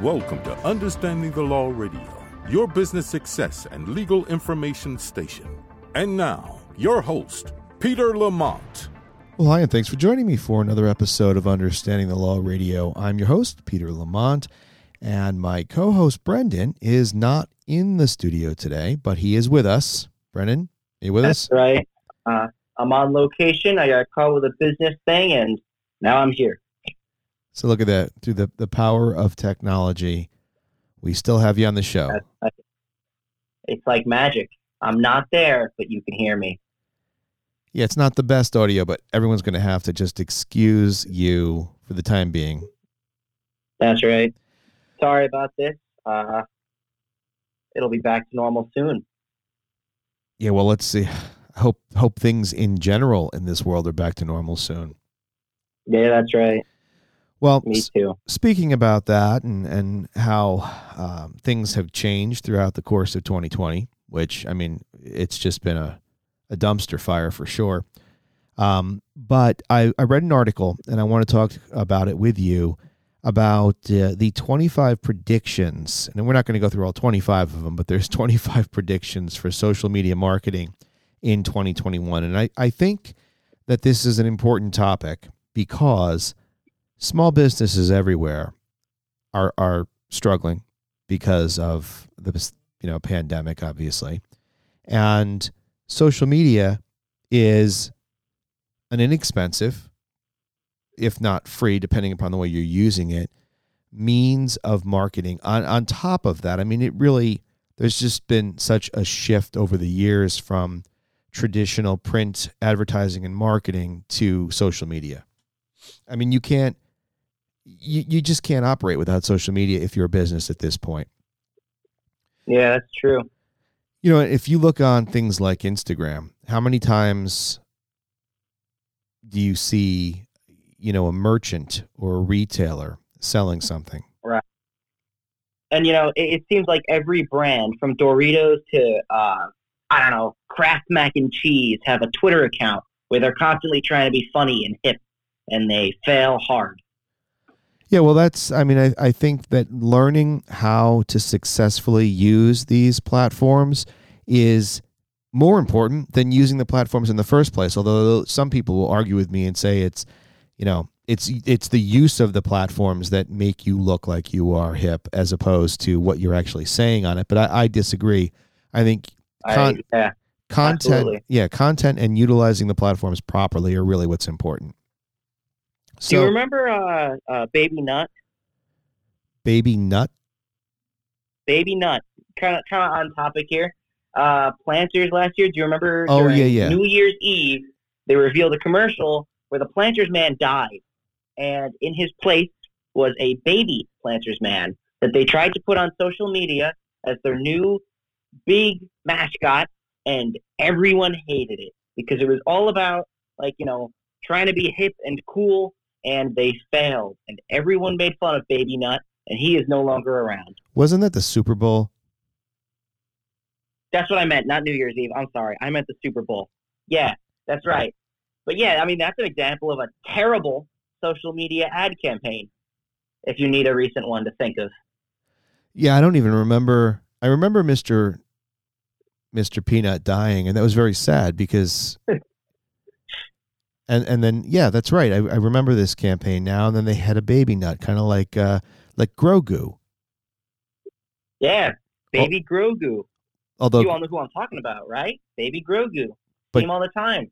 Welcome to Understanding the Law Radio, your business success and legal information station. And now, your host, Peter Lamont. Well, hi, and thanks for joining me for another episode of Understanding the Law Radio. I'm your host, Peter Lamont, and my co host, Brendan, is not in the studio today, but he is with us. Brendan, are you with That's us? right. Uh, I'm on location. I got called with a business thing, and now I'm here. So, look at that. Through the, the power of technology, we still have you on the show. It's like magic. I'm not there, but you can hear me. Yeah, it's not the best audio, but everyone's going to have to just excuse you for the time being. That's right. Sorry about this. Uh, it'll be back to normal soon. Yeah, well, let's see. Hope hope things in general in this world are back to normal soon. Yeah, that's right. Well, Me s- speaking about that and and how um, things have changed throughout the course of 2020, which I mean, it's just been a, a dumpster fire for sure. Um, but I, I read an article and I want to talk about it with you about uh, the 25 predictions. And we're not going to go through all 25 of them, but there's 25 predictions for social media marketing in 2021. And I, I think that this is an important topic because small businesses everywhere are are struggling because of the you know pandemic obviously. And social media is an inexpensive if not free depending upon the way you're using it means of marketing. On on top of that i mean it really there's just been such a shift over the years from traditional print advertising and marketing to social media. I mean you can't you, you just can't operate without social media if you're a business at this point. Yeah, that's true. You know, if you look on things like Instagram, how many times do you see, you know, a merchant or a retailer selling something? Right. And you know, it, it seems like every brand, from Doritos to uh, I don't know, Kraft mac and cheese, have a Twitter account where they're constantly trying to be funny and hip, and they fail hard. Yeah, well, that's, I mean, I, I think that learning how to successfully use these platforms is more important than using the platforms in the first place. Although some people will argue with me and say it's, you know, it's it's the use of the platforms that make you look like you are hip as opposed to what you're actually saying on it. But I, I disagree. I think Con- I, yeah, content, Absolutely. yeah, content and utilizing the platforms properly are really what's important. Do you remember uh, uh, Baby Nut? baby nut. Baby Nut, kind of kind of on topic here. Uh, Planters last year. Do you remember? Oh, yeah, yeah. New Year's Eve, they revealed a commercial where the Planters man died, and in his place was a baby Planters man that they tried to put on social media as their new big mascot, and everyone hated it because it was all about like you know trying to be hip and cool, and they failed, and everyone made fun of Baby Nut, and he is no longer around. Wasn't that the Super Bowl? That's what I meant, not New Year's Eve. I'm sorry. I meant the Super Bowl. Yeah, that's right. But yeah, I mean, that's an example of a terrible social media ad campaign, if you need a recent one to think of. Yeah, I don't even remember. I remember Mr. Mr. Peanut dying, and that was very sad because. and and then yeah, that's right. I, I remember this campaign now. And then they had a baby nut, kind of like uh like Grogu. Yeah, Baby Grogu. Although, you all know who I'm talking about, right? Baby Grogu. But- him all the time.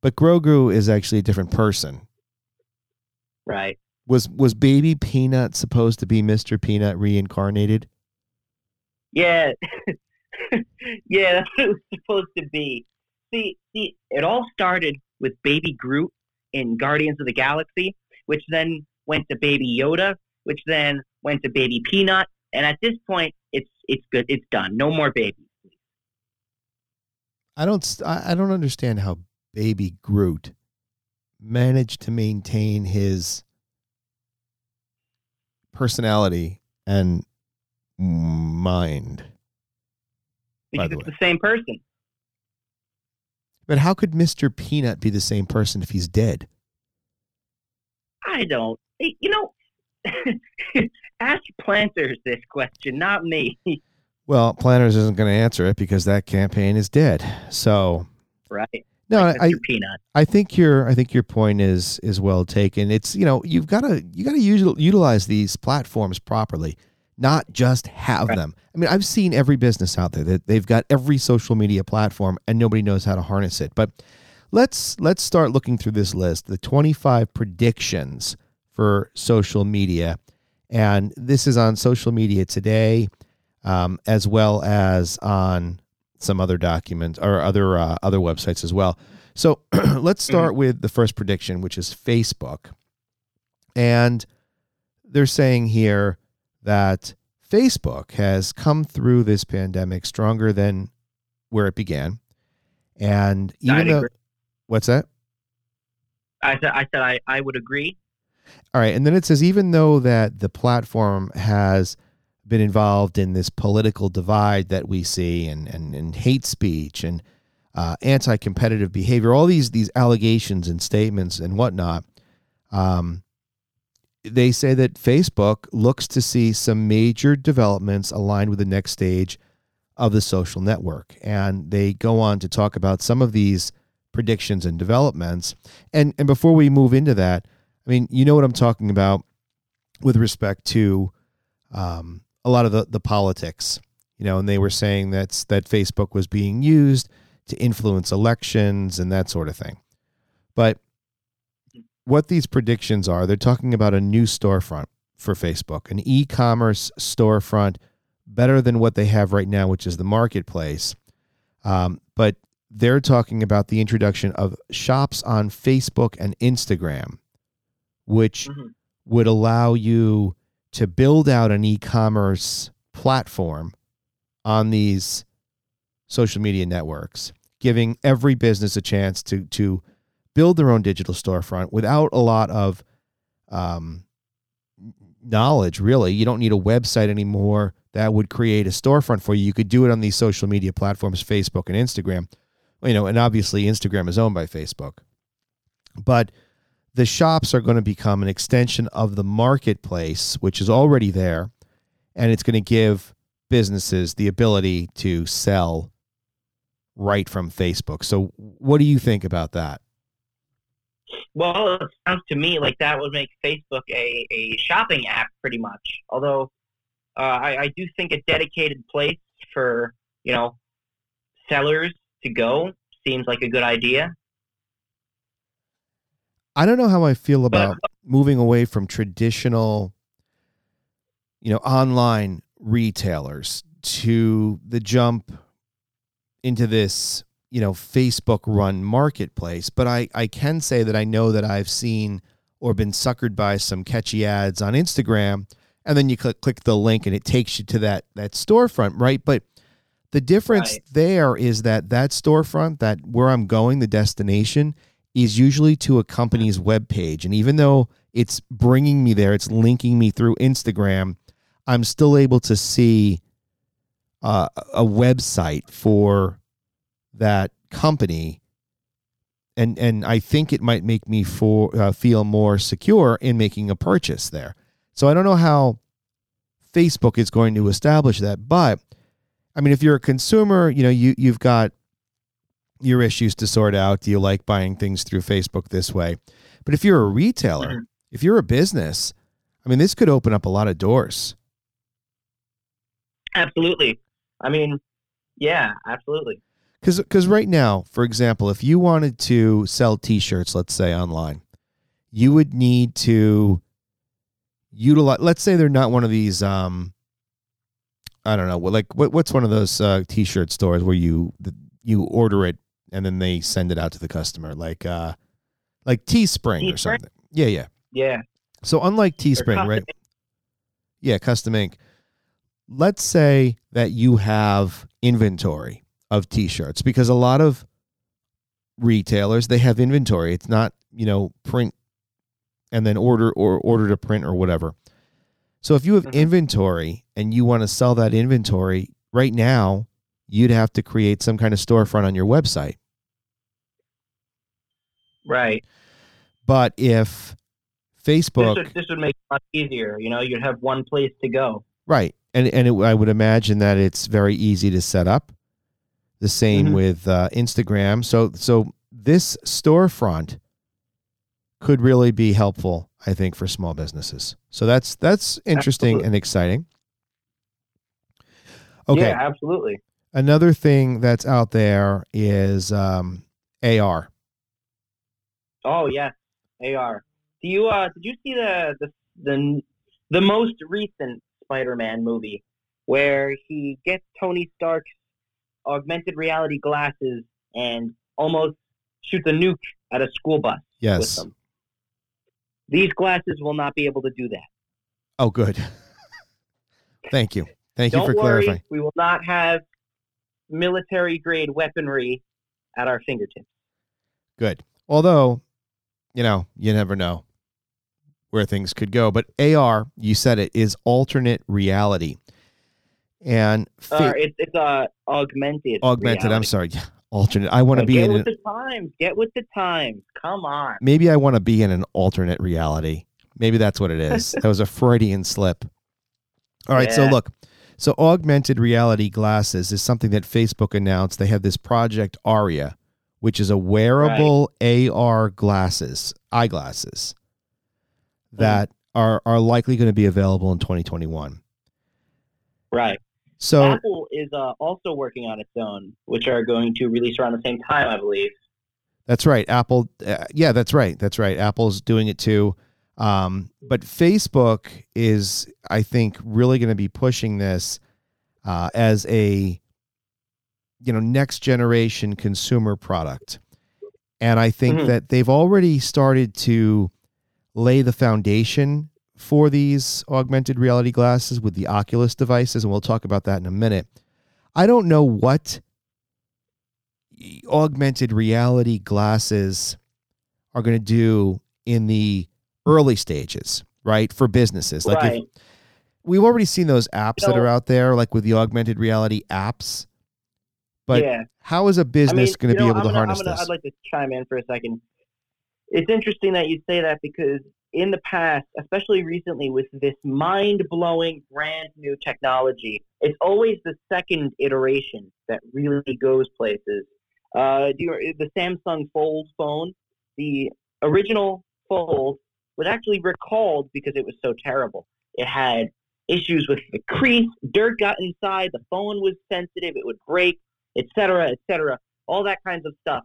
but Grogu is actually a different person. Right. Was was Baby Peanut supposed to be Mr. Peanut reincarnated? Yeah. yeah, that's what it was supposed to be. See, see, it all started with Baby Groot in Guardians of the Galaxy, which then went to Baby Yoda, which then went to Baby Peanut, and at this point, it's it's good. It's done. No more babies. I don't I don't understand how Baby Groot managed to maintain his personality and mind. Because the it's way. the same person. But how could Mr. Peanut be the same person if he's dead? I don't. You know, ask planters this question, not me. Well, Planters isn't going to answer it because that campaign is dead. So, right. no, Like I, Peanut. I think your I think your point is is well taken. It's you know you've got to you got to utilize these platforms properly, not just have Right. them. I mean, I've seen every business out there that they've got every social media platform and nobody knows how to harness it. But let's let's start looking through this list, the 25 predictions for social media. And this is on social media today, um, as well as on some other documents or other uh, other websites as well. So let's start with the first prediction, which is Facebook. And they're saying here that Facebook has come through this pandemic stronger than where it began. And even though, what's that? I said, I said, I, I would agree. All right, and then it says even though that the platform has been involved in this political divide that we see, and and, and hate speech and uh, anti-competitive behavior, all these these allegations and statements and whatnot, um, they say that Facebook looks to see some major developments aligned with the next stage of the social network, and they go on to talk about some of these predictions and developments. And and before we move into that, I mean, you know what I'm talking about with respect to um, a lot of the, the politics, you know, and they were saying that's that Facebook was being used to influence elections and that sort of thing. But what these predictions are, they're talking about a new storefront for Facebook, an e-commerce storefront better than what they have right now, which is the marketplace. Um, but they're talking about the introduction of shops on Facebook and Instagram, which Mhm. would allow you to build out an e-commerce platform on these social media networks, giving every business a chance to to build their own digital storefront without a lot of um, knowledge. Really, you don't need a website anymore that would create a storefront for you. You could do it on these social media platforms, Facebook and Instagram. You know, and obviously Instagram is owned by Facebook, but the shops are going to become an extension of the marketplace, which is already there, and it's going to give businesses the ability to sell right from Facebook. So, what do you think about that? Well, it sounds to me like that would make Facebook a, a shopping app pretty much. Although uh, I, I do think a dedicated place for, you know, sellers to go seems like a good idea. I don't know how I feel about moving away from traditional, you know, online retailers to the jump into this, you know, Facebook run marketplace. But I, I can say that I know that I've seen or been suckered by some catchy ads on Instagram. And then you click click the link and it takes you to that that storefront, right? But the difference Right. there is that that storefront, that where I'm going, the destination, is usually to a company's web page. And even though it's bringing me there, it's linking me through Instagram, I'm still able to see uh, a website for that company. And, and I think it might make me for, uh, feel more secure in making a purchase there. So I don't know how Facebook is going to establish that, but I mean, if you're a consumer, you know, you you've got your issues to sort out. Do you like buying things through Facebook this way? But if you're a retailer, Mhm. if you're a business, I mean, this could open up a lot of doors. Absolutely. I mean, yeah, absolutely. Because because right now, for example, if you wanted to sell T-shirts, let's say online, you would need to utilize. Let's say they're not one of these. Um, I don't know. what- Like what, what's one of those uh, T-shirt stores where you you order it and then they send it out to the customer, like uh, like Teespring or something. Yeah, yeah. Yeah. So unlike Teespring, right? Yeah, custom ink. Let's say that you have inventory of t-shirts because a lot of retailers they have inventory. It's not, you know, print and then order or order to print or whatever. So if you have Mhm. inventory and you want to sell that inventory right now, you'd have to create some kind of storefront on your website. Right. But if Facebook, This would, this would make it much easier. You know, you'd have one place to go. right? And and it, I would imagine that it's very easy to set up. The same Mhm. with uh, Instagram. So so this storefront could really be helpful, I think, for small businesses. So that's that's interesting Absolutely. and exciting. Okay. Yeah, absolutely. Another thing that's out there is um, AR. Oh yes, AR. Do you uh did you see the the the, the most recent Spider-Man movie where he gets Tony Stark's augmented reality glasses and almost shoots a nuke at a school bus Yes. These glasses will not be able to do that. Oh, good. Thank you. Thank you for worry, clarifying. we will not have military grade weaponry at our fingertips. Good. Although, you know, you never know where things could go. But AR, you said it, is alternate reality. And fa- Uh, it's it's uh, augmented. augmented, I'm sorry, alternate. I want to Uh, be get in with an, the times. Get with the times. Come on. maybe I want to be in an alternate reality. Maybe that's what it is. that was a Freudian slip. All right, so look. So augmented reality glasses is something that Facebook announced. They have this project Aria, which is a wearable AR glasses, eyeglasses that are are likely going to be available in 2021. Right. So Apple is uh, also working on its own, which are going to release around the same time, I believe. That's right. Apple. Uh, yeah, that's right. That's right. Apple's doing it too. Um, but Facebook is, I think, really going to be pushing this uh, as a, you know, next generation consumer product. And I think Mhm. that they've already started to lay the foundation for these augmented reality glasses with the Oculus devices, and we'll talk about that in a minute. I don't know what augmented reality glasses are going to do in the early stages, right? For businesses. Like right. if we've already seen those apps that know- are out there, like with the augmented reality apps. But yeah. how is a business mean, going to be know, able to I'm gonna- harness gonna, this? I'd like to chime in for a second. It's interesting that you say that because in the past, especially recently, with this mind-blowing brand new technology, it's always the second iteration that really goes places. Uh, do the Samsung Fold phone, the original Fold was actually recalled because it was so terrible. It had issues with the crease, dirt got inside, the phone was sensitive, it would break, etc., etc., all that kinds of stuff.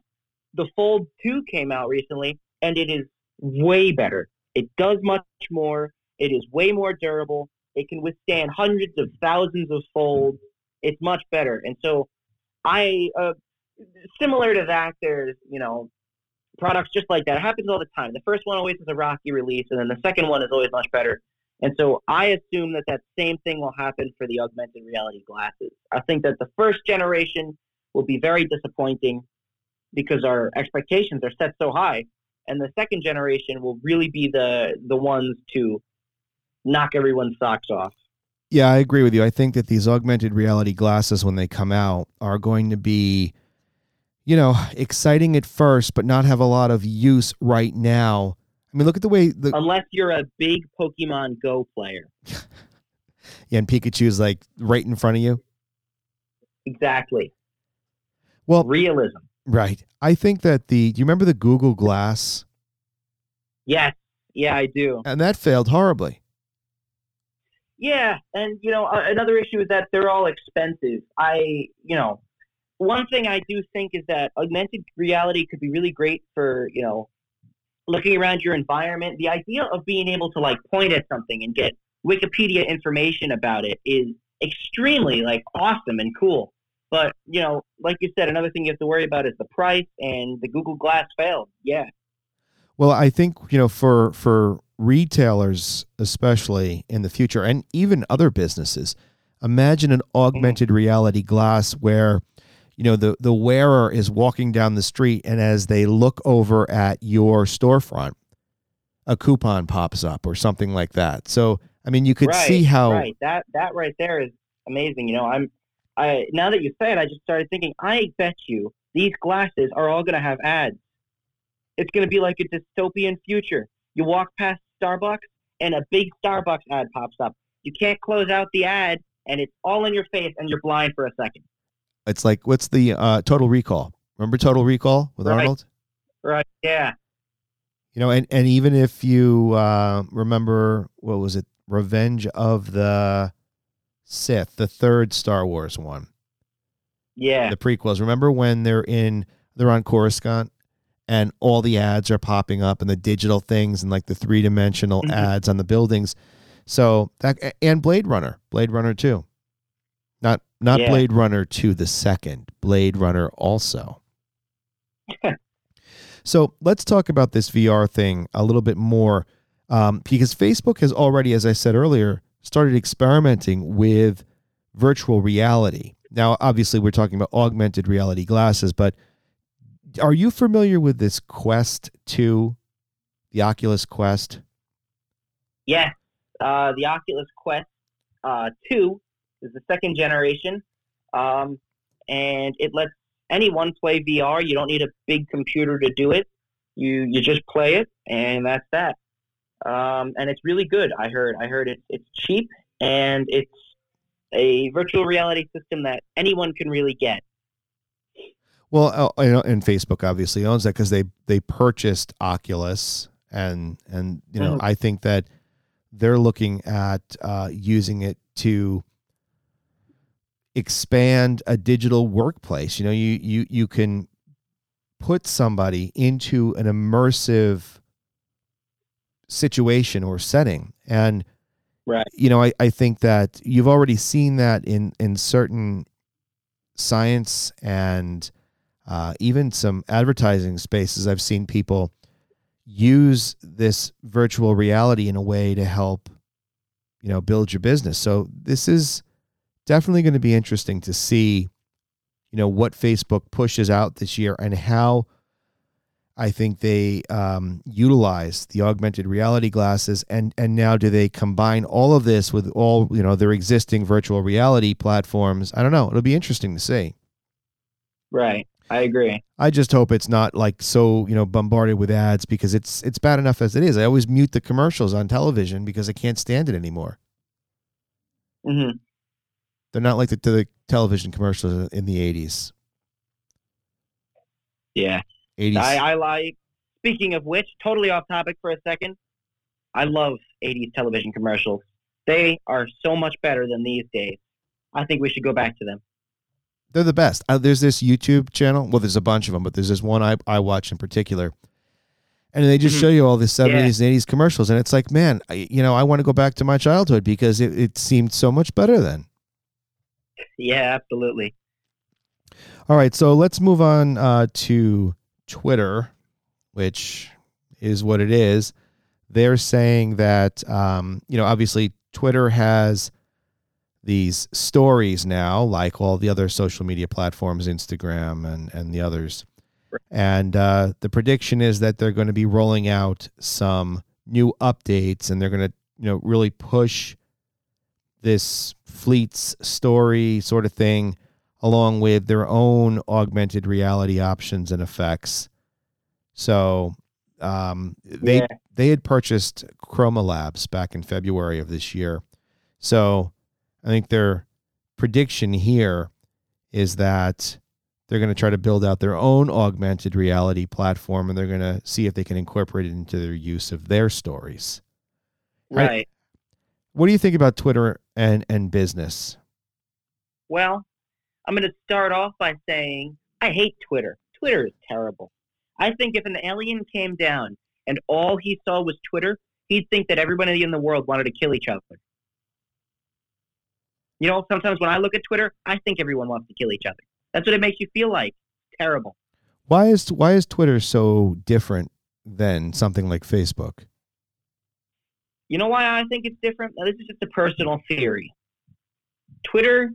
The Fold 2 came out recently, and it is way better. It does much more. It is way more durable. It can withstand hundreds of thousands of folds. It's much better. And so, I uh, similar to that. There's you know products just like that. It happens all the time. The first one always is a rocky release, and then the second one is always much better. And so I assume that that same thing will happen for the augmented reality glasses. I think that the first generation will be very disappointing because our expectations are set so high, and the second generation will really be the the ones to knock everyone's socks off. Yeah, I agree with you. I think that these augmented reality glasses, when they come out, are going to be, you know, exciting at first, but not have a lot of use right now. I mean, look at the way the Unless you're a big Pokemon Go player. yeah, and Pikachu's like right in front of you. Exactly. Well, Realism. Right. I think that the do you remember the Google Glass? Yes. Yeah, I do. And that failed horribly. Yeah, and you know, another issue is that they're all expensive. I, you know, one thing I do think is that augmented reality could be really great for, you know, looking around your environment. The idea of being able to like point at something and get Wikipedia information about it is extremely like awesome and cool. But, you know, like you said, another thing you have to worry about is the price and the Google Glass failed. Yeah. Well, I think you know for for retailers, especially in the future, and even other businesses, imagine an mm-hmm. augmented reality glass where you know the the wearer is walking down the street, and as they look over at your storefront, a coupon pops up or something like that. So, I mean, you could right, see how right that that right there is amazing. You know, I'm I now that you say it, I just started thinking. I bet you these glasses are all going to have ads. It's going to be like a dystopian future. You walk past Starbucks, and a big Starbucks ad pops up. You can't close out the ad, and it's all in your face, and you're blind for a second. It's like what's the uh, Total Recall? Remember Total Recall with Right. Arnold? Right? Yeah. You know, and and even if you uh, remember, what was it? Revenge of the Sith, the third Star Wars one, Yeah. the prequels. Remember when they're in, they're on Coruscant, and all the ads are popping up, and the digital things, and like the three dimensional Mhm. ads on the buildings. So that and Blade Runner, Blade Runner two, not not Yeah. Blade Runner two, the second Blade Runner also. So let's talk about this VR thing a little bit more um, because Facebook has already, as I said earlier, started experimenting with virtual reality. Now, obviously, we're talking about augmented reality glasses, but are you familiar with this Quest 2, the Oculus Quest? Yes. Uh, the Oculus Quest uh, 2 is the second generation, um, and it lets anyone play VR. You don't need a big computer to do it. You you just play it, and that's that. Um, and it's really good. I heard. I heard it's it's cheap and it's a virtual reality system that anyone can really get. Well, uh, and Facebook obviously owns that because they they purchased Oculus, and and you know Mhm. I think that they're looking at uh, using it to expand a digital workplace. You know, you you you can put somebody into an immersive situation or setting, and Right. you know I, I think that you've already seen that in in certain science and uh, even some advertising spaces. I've seen people use this virtual reality in a way to help you know build your business. So this is definitely going to be interesting to see you know what facebook pushes out this year and how i think they um, utilize the augmented reality glasses and and now do they combine all of this with all you know their existing virtual reality platforms i don't know it'll be interesting to see Right. I agree. I just hope it's not like so, you know, bombarded with ads because it's it's bad enough as it is. I always mute the commercials on television because I can't stand it anymore. hmm They're not like the, the television commercials in the 80s. Yeah. 80s. I, I like. Speaking of which, totally off topic for a second. I love 80s television commercials. They are so much better than these days. I think we should go back to them. They're the best. Uh, there's this YouTube channel. Well, there's a bunch of them, but there's this one I, I watch in particular. And they just Mhm. show you all the 70s and 80s commercials. And it's like, man, I, you know, I want to go back to my childhood because it, it seemed so much better then. Yeah, absolutely. All right, so let's move on uh, to Twitter, which is what it is. They're saying that um, you know, obviously, Twitter has these stories now, like all the other social media platforms, Instagram and and the others. And uh, the prediction is that they're going to be rolling out some new updates, and they're going to you know really push this fleets story sort of thing along with their own augmented reality options and effects. So um, they Yeah. they had purchased Chroma Labs back in February of this year. So I think their prediction here is that they're going to try to build out their own augmented reality platform and they're going to see if they can incorporate it into their use of their stories. Right. Right. What do you think about Twitter and, and business? Well, I'm going to start off by saying I hate Twitter. Twitter is terrible. I think if an alien came down and all he saw was Twitter, he'd think that everybody in the world wanted to kill each other. You know, sometimes when I look at Twitter, I think everyone wants to kill each other. That's what it makes you feel like. Terrible. Why is why is Twitter so different than something like Facebook? You know why I think it's different? Now, this is just a personal theory. Twitter,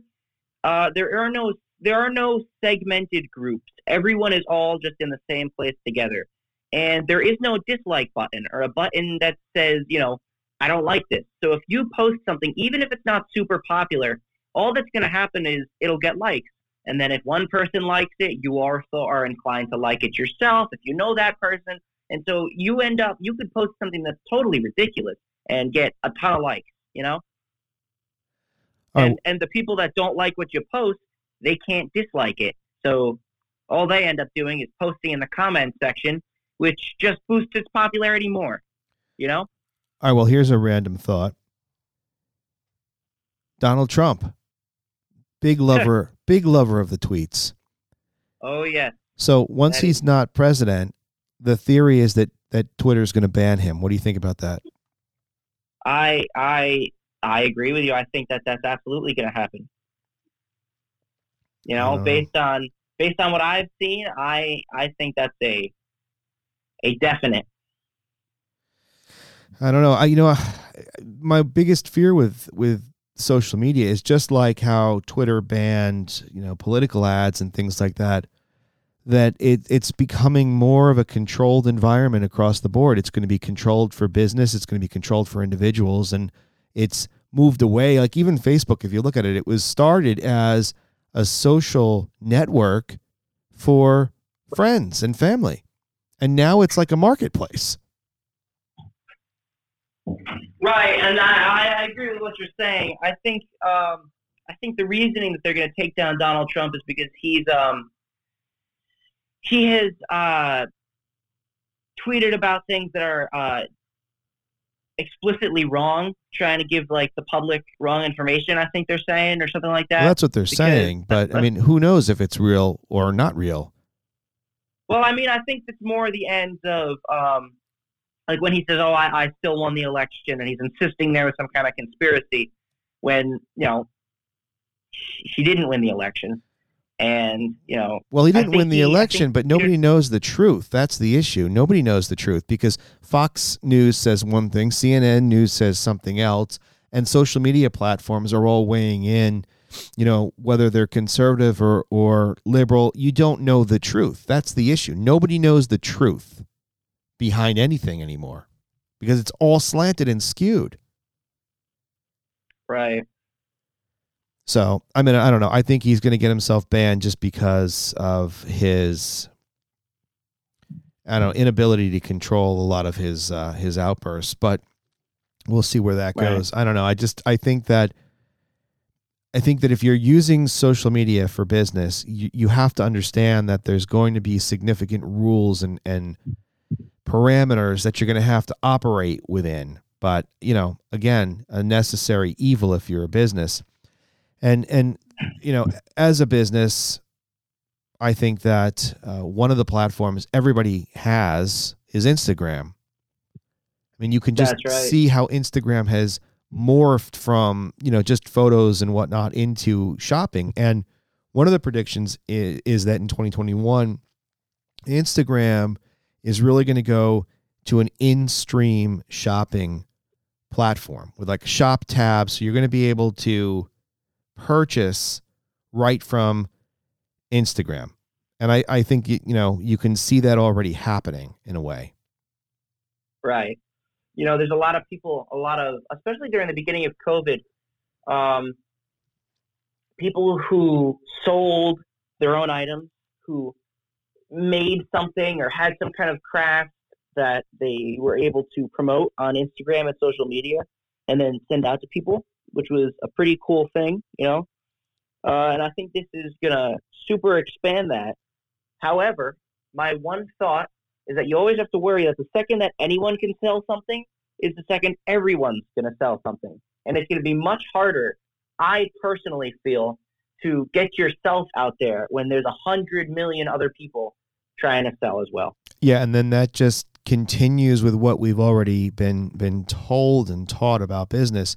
uh, there are no there are no segmented groups. Everyone is all just in the same place together, and there is no dislike button or a button that says, you know, I don't like this. So if you post something, even if it's not super popular, all that's going to happen is it'll get likes. And then if one person likes it, you also are inclined to like it yourself if you know that person, And so you end up, you could post something that's totally ridiculous and get a ton of likes, you know? Oh. And, and the people that don't like what you post, they can't dislike it. So all they end up doing is posting in the comment section, which just boosts its popularity more, you know? All right, well, here's a random thought. Donald Trump, big lover, big lover of the tweets. Oh, yes. So once That he's is- not president, the theory is that that Twitter is going to ban him. What do you think about that? I I I agree with you. I think that that's absolutely going to happen. You know, Oh. based on based on what I've seen, I I think that's a a definite. I don't know. I you know, my biggest fear with with social media is just like how Twitter banned you know political ads and things like that. That it it's becoming more of a controlled environment across the board. It's going to be controlled for business. It's going to be controlled for individuals, and it's moved away. Like even Facebook, if you look at it, it was started as a social network for friends and family, and now it's like a marketplace. Right, and I, I agree with what you're saying. I think um, I think the reasoning that they're going to take down Donald Trump is because he's um, he has uh, tweeted about things that are uh, explicitly wrong, trying to give like the public wrong information. I think they're saying or something like that. Well, that's what they're because- saying, but I mean, who knows if it's real or not real? Well, I mean, I think it's more the ends of um, like when he says, "Oh, I, I still won the election," and he's insisting there was some kind of conspiracy when you know he didn't win the election, and you know, Well, he didn't win the he- election, but nobody knows the truth. That's the issue. Nobody knows the truth because Fox News says one thing, CNN News says something else, and social media platforms are all weighing in. You know, whether they're conservative or, or liberal, you don't know the truth. That's the issue. Nobody knows the truth behind anything anymore because it's all slanted and skewed. right? So, I mean, I don't know. I think he's going to get himself banned just because of his, I don't know, inability to control a lot of his uh, his outbursts. But we'll see where that Right. goes. I don't know. I just I think that I think that if you're using social media for business, you, you have to understand that there's going to be significant rules and and parameters that you're going to have to operate within. But you know, again, a necessary evil if you're a business and and you know as a business i think that uh, one of the platforms everybody has is instagram. I mean you can just right. see how instagram has morphed from you know just photos and whatnot into shopping. And one of the predictions is, is that in 2021 instagram is really going to go to an in-stream shopping platform with like shop tabs. So you're going to be able to purchase right from Instagram. And I, I think, you you know, you can see that already happening in a way. Right. You know, there's a lot of people, a lot of, especially during the beginning of COVID, um, people who sold their own items, who made something or had some kind of craft that they were able to promote on Instagram and social media and then send out to people, which was a pretty cool thing, you know? Uh, and I think this is going to super expand that. However, my one thought is that you always have to worry that the second that anyone can sell something is the second everyone's going to sell something. And it's going to be much harder, I personally feel, to get yourself out there when there's a hundred million other people trying to sell as well. Yeah, and then that just continues with what we've already been been told and taught about business.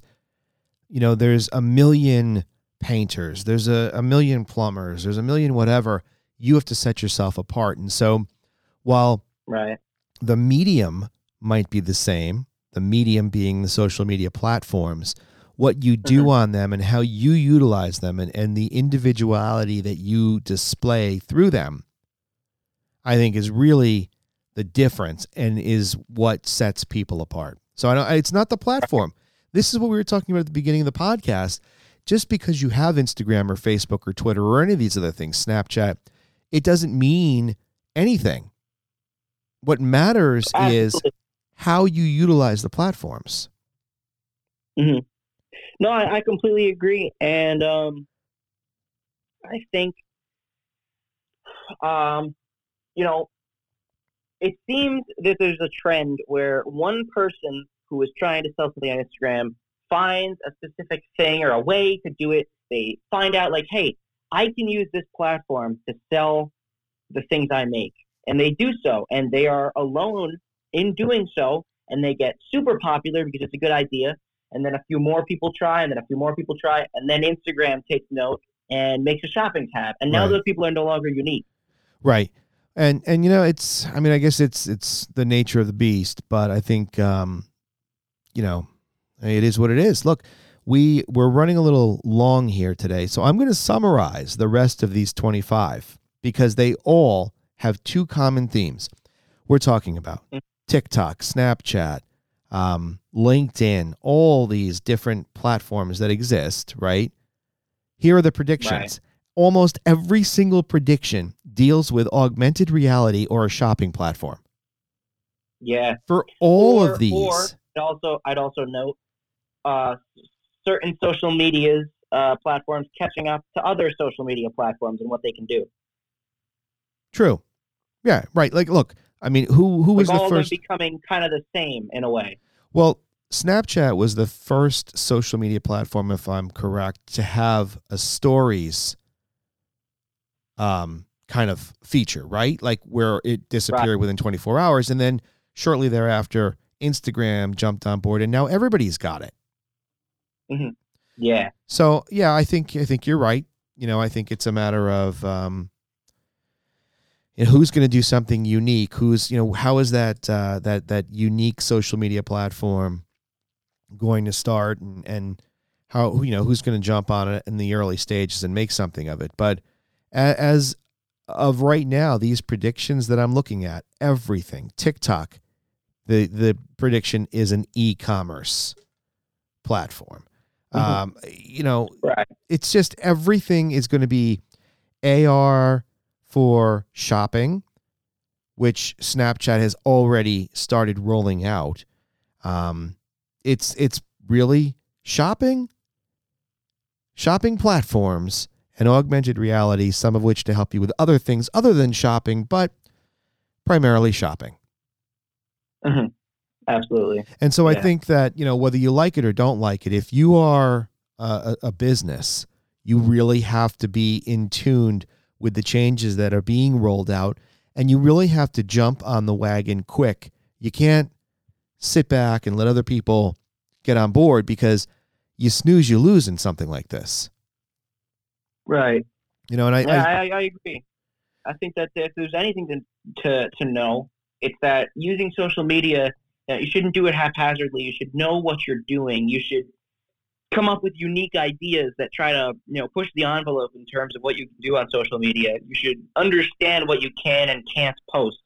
You know, there's a million painters, there's a, a million plumbers, there's a million whatever. You have to set yourself apart. And so while Right. the medium might be the same, the medium being the social media platforms, what you do Mhm. on them and how you utilize them and, and the individuality that you display through them, I think is really the difference and is what sets people apart. So I don't, it's not the platform. This is what we were talking about at the beginning of the podcast. Just because you have Instagram or Facebook or Twitter or any of these other things, Snapchat, it doesn't mean anything What matters is how you utilize the platforms. No, I, I completely agree, and um, I think, um, you know, it seems that there's a trend where one person who is trying to sell something on Instagram finds a specific thing or a way to do it. They find out, like, hey, I can use this platform to sell the things I make, and they do so, and they are alone in doing so, and they get super popular because it's a good idea and then a few more people try, and then a few more people try, and then Instagram takes note and makes a shopping tab, and now Right. those people are no longer unique. Right. And and you know, it's I mean, I guess it's it's the nature of the beast, but I think um you know, it is what it is. Look, we we're running a little long here today, so I'm going to summarize the rest of these 25 because they all have two common themes. We're talking about Mm. TikTok, Snapchat, um, LinkedIn, all these different platforms that exist, right? Here are the predictions. Almost every single prediction deals with augmented reality or a shopping platform. Yeah. For all Or- of these, Or also, I'd also note uh, certain social medias uh, platforms catching up to other social media platforms and what they can do. true. Yeah, right. Like, look, I mean, who who was like the all first? becoming kind of the same in a way. Well, Snapchat was the first social media platform, if I'm correct, to have a stories um, kind of feature, right? Like where it disappeared within 24 hours. And then shortly thereafter, Instagram jumped on board and now everybody's got it. Yeah. So yeah, I think I think you're right. You know, I think it's a matter of um, you know, who's going to do something unique. Who's you know how is that uh, that that unique social media platform going to start and and how you know who's going to jump on it in the early stages and make something of it. But as of right now, these predictions that I'm looking at, everything TikTok, the the prediction is an e-commerce platform. Mhm. Um, you know, Right. it's just everything is going to be AR for shopping, which Snapchat has already started rolling out. Um, it's it's really shopping, shopping platforms, and augmented reality. Some of which to help you with other things other than shopping, but primarily shopping. Mm-hmm. Absolutely. And so I think that, you know, whether you like it or don't like it, if you are a, a a business, you really have to be in tuned with the changes that are being rolled out and you really have to jump on the wagon quick. You can't sit back and let other people get on board because you snooze, you lose in something like this. Right. You know, and I, Yeah, I I, I agree. I think that if there's anything to to, to know, it's that using social media, uh, you shouldn't do it haphazardly. You should know what you're doing. You should come up with unique ideas that try to you know push the envelope in terms of what you can do on social media. You should understand what you can and can't post.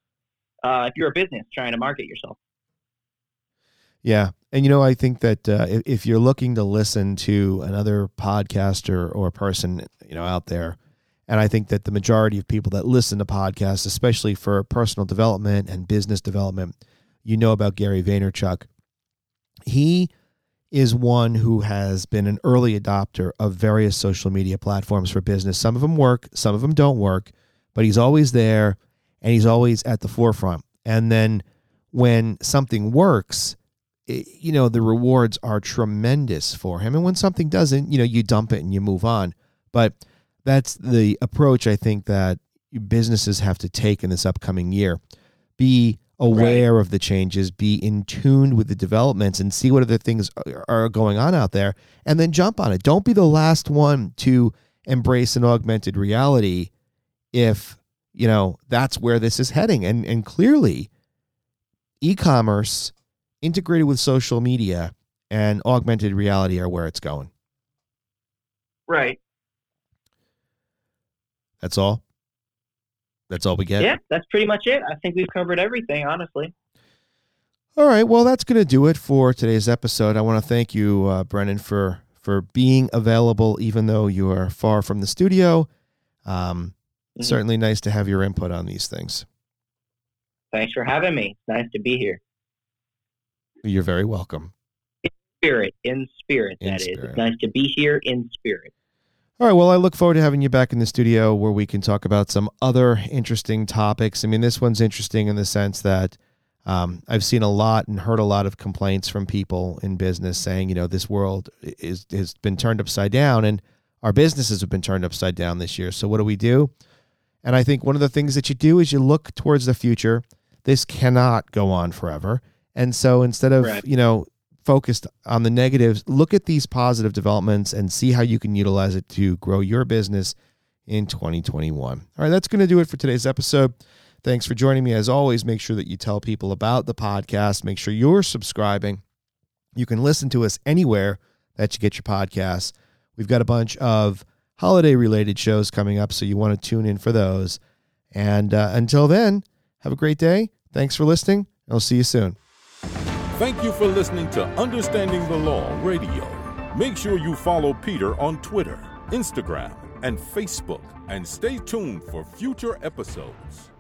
Uh, if you're a business trying to market yourself. Yeah. And, you know, I think that uh, if, if you're looking to listen to another podcaster or person, you know, out there, and I think that the majority of people that listen to podcasts, especially for personal development and business development, you know about Gary Vaynerchuk. He is one who has been an early adopter of various social media platforms for business. Some of them work, some of them don't work, but he's always there and he's always at the forefront. And then when something works, it- you know the rewards are tremendous for him and when something doesn't you know you dump it and you move on but that's the approach i think that businesses have to take in this upcoming year be aware of the changes be in tune with the developments and see what other things are- are going on out there and then jump on it don't be the last one to embrace an augmented reality if you know that's where this is heading and and clearly e-commerce integrated with social media and augmented reality are where it's going. Right. That's all. That's all we get. Yeah, that's pretty much it. I think we've covered everything, honestly. All right. Well, that's going to do it for today's episode. I want to thank you, uh, Brendan, for for being available, even though you are far from the studio. Um, Mhm. Certainly nice to have your input on these things. Thanks for having me. Nice to be here. You're very welcome. In spirit, in spirit, In that is. spirit. It's nice to be here in spirit. All right. Well, I look forward to having you back in the studio where we can talk about some other interesting topics. I mean, this one's interesting in the sense that um, I've seen a lot and heard a lot of complaints from people in business saying, you know, this world is has been turned upside down, and our businesses have been turned upside down this year. So what do we do? And I think one of the things that you do is you look towards the future. This cannot go on forever. And so instead of, Right. you know, focused on the negatives, look at these positive developments and see how you can utilize it to grow your business in 2021. All right, that's going to do it for today's episode. Thanks for joining me. As always, make sure that you tell people about the podcast. Make sure you're subscribing. You can listen to us anywhere that you get your podcasts. We've got a bunch of holiday related shows coming up, so you want to tune in for those. And uh, until then, have a great day. Thanks for listening. I'll see you soon. Thank you for listening to Understanding the Law Radio. Make sure you follow Peter on Twitter, Instagram, and Facebook, and stay tuned for future episodes.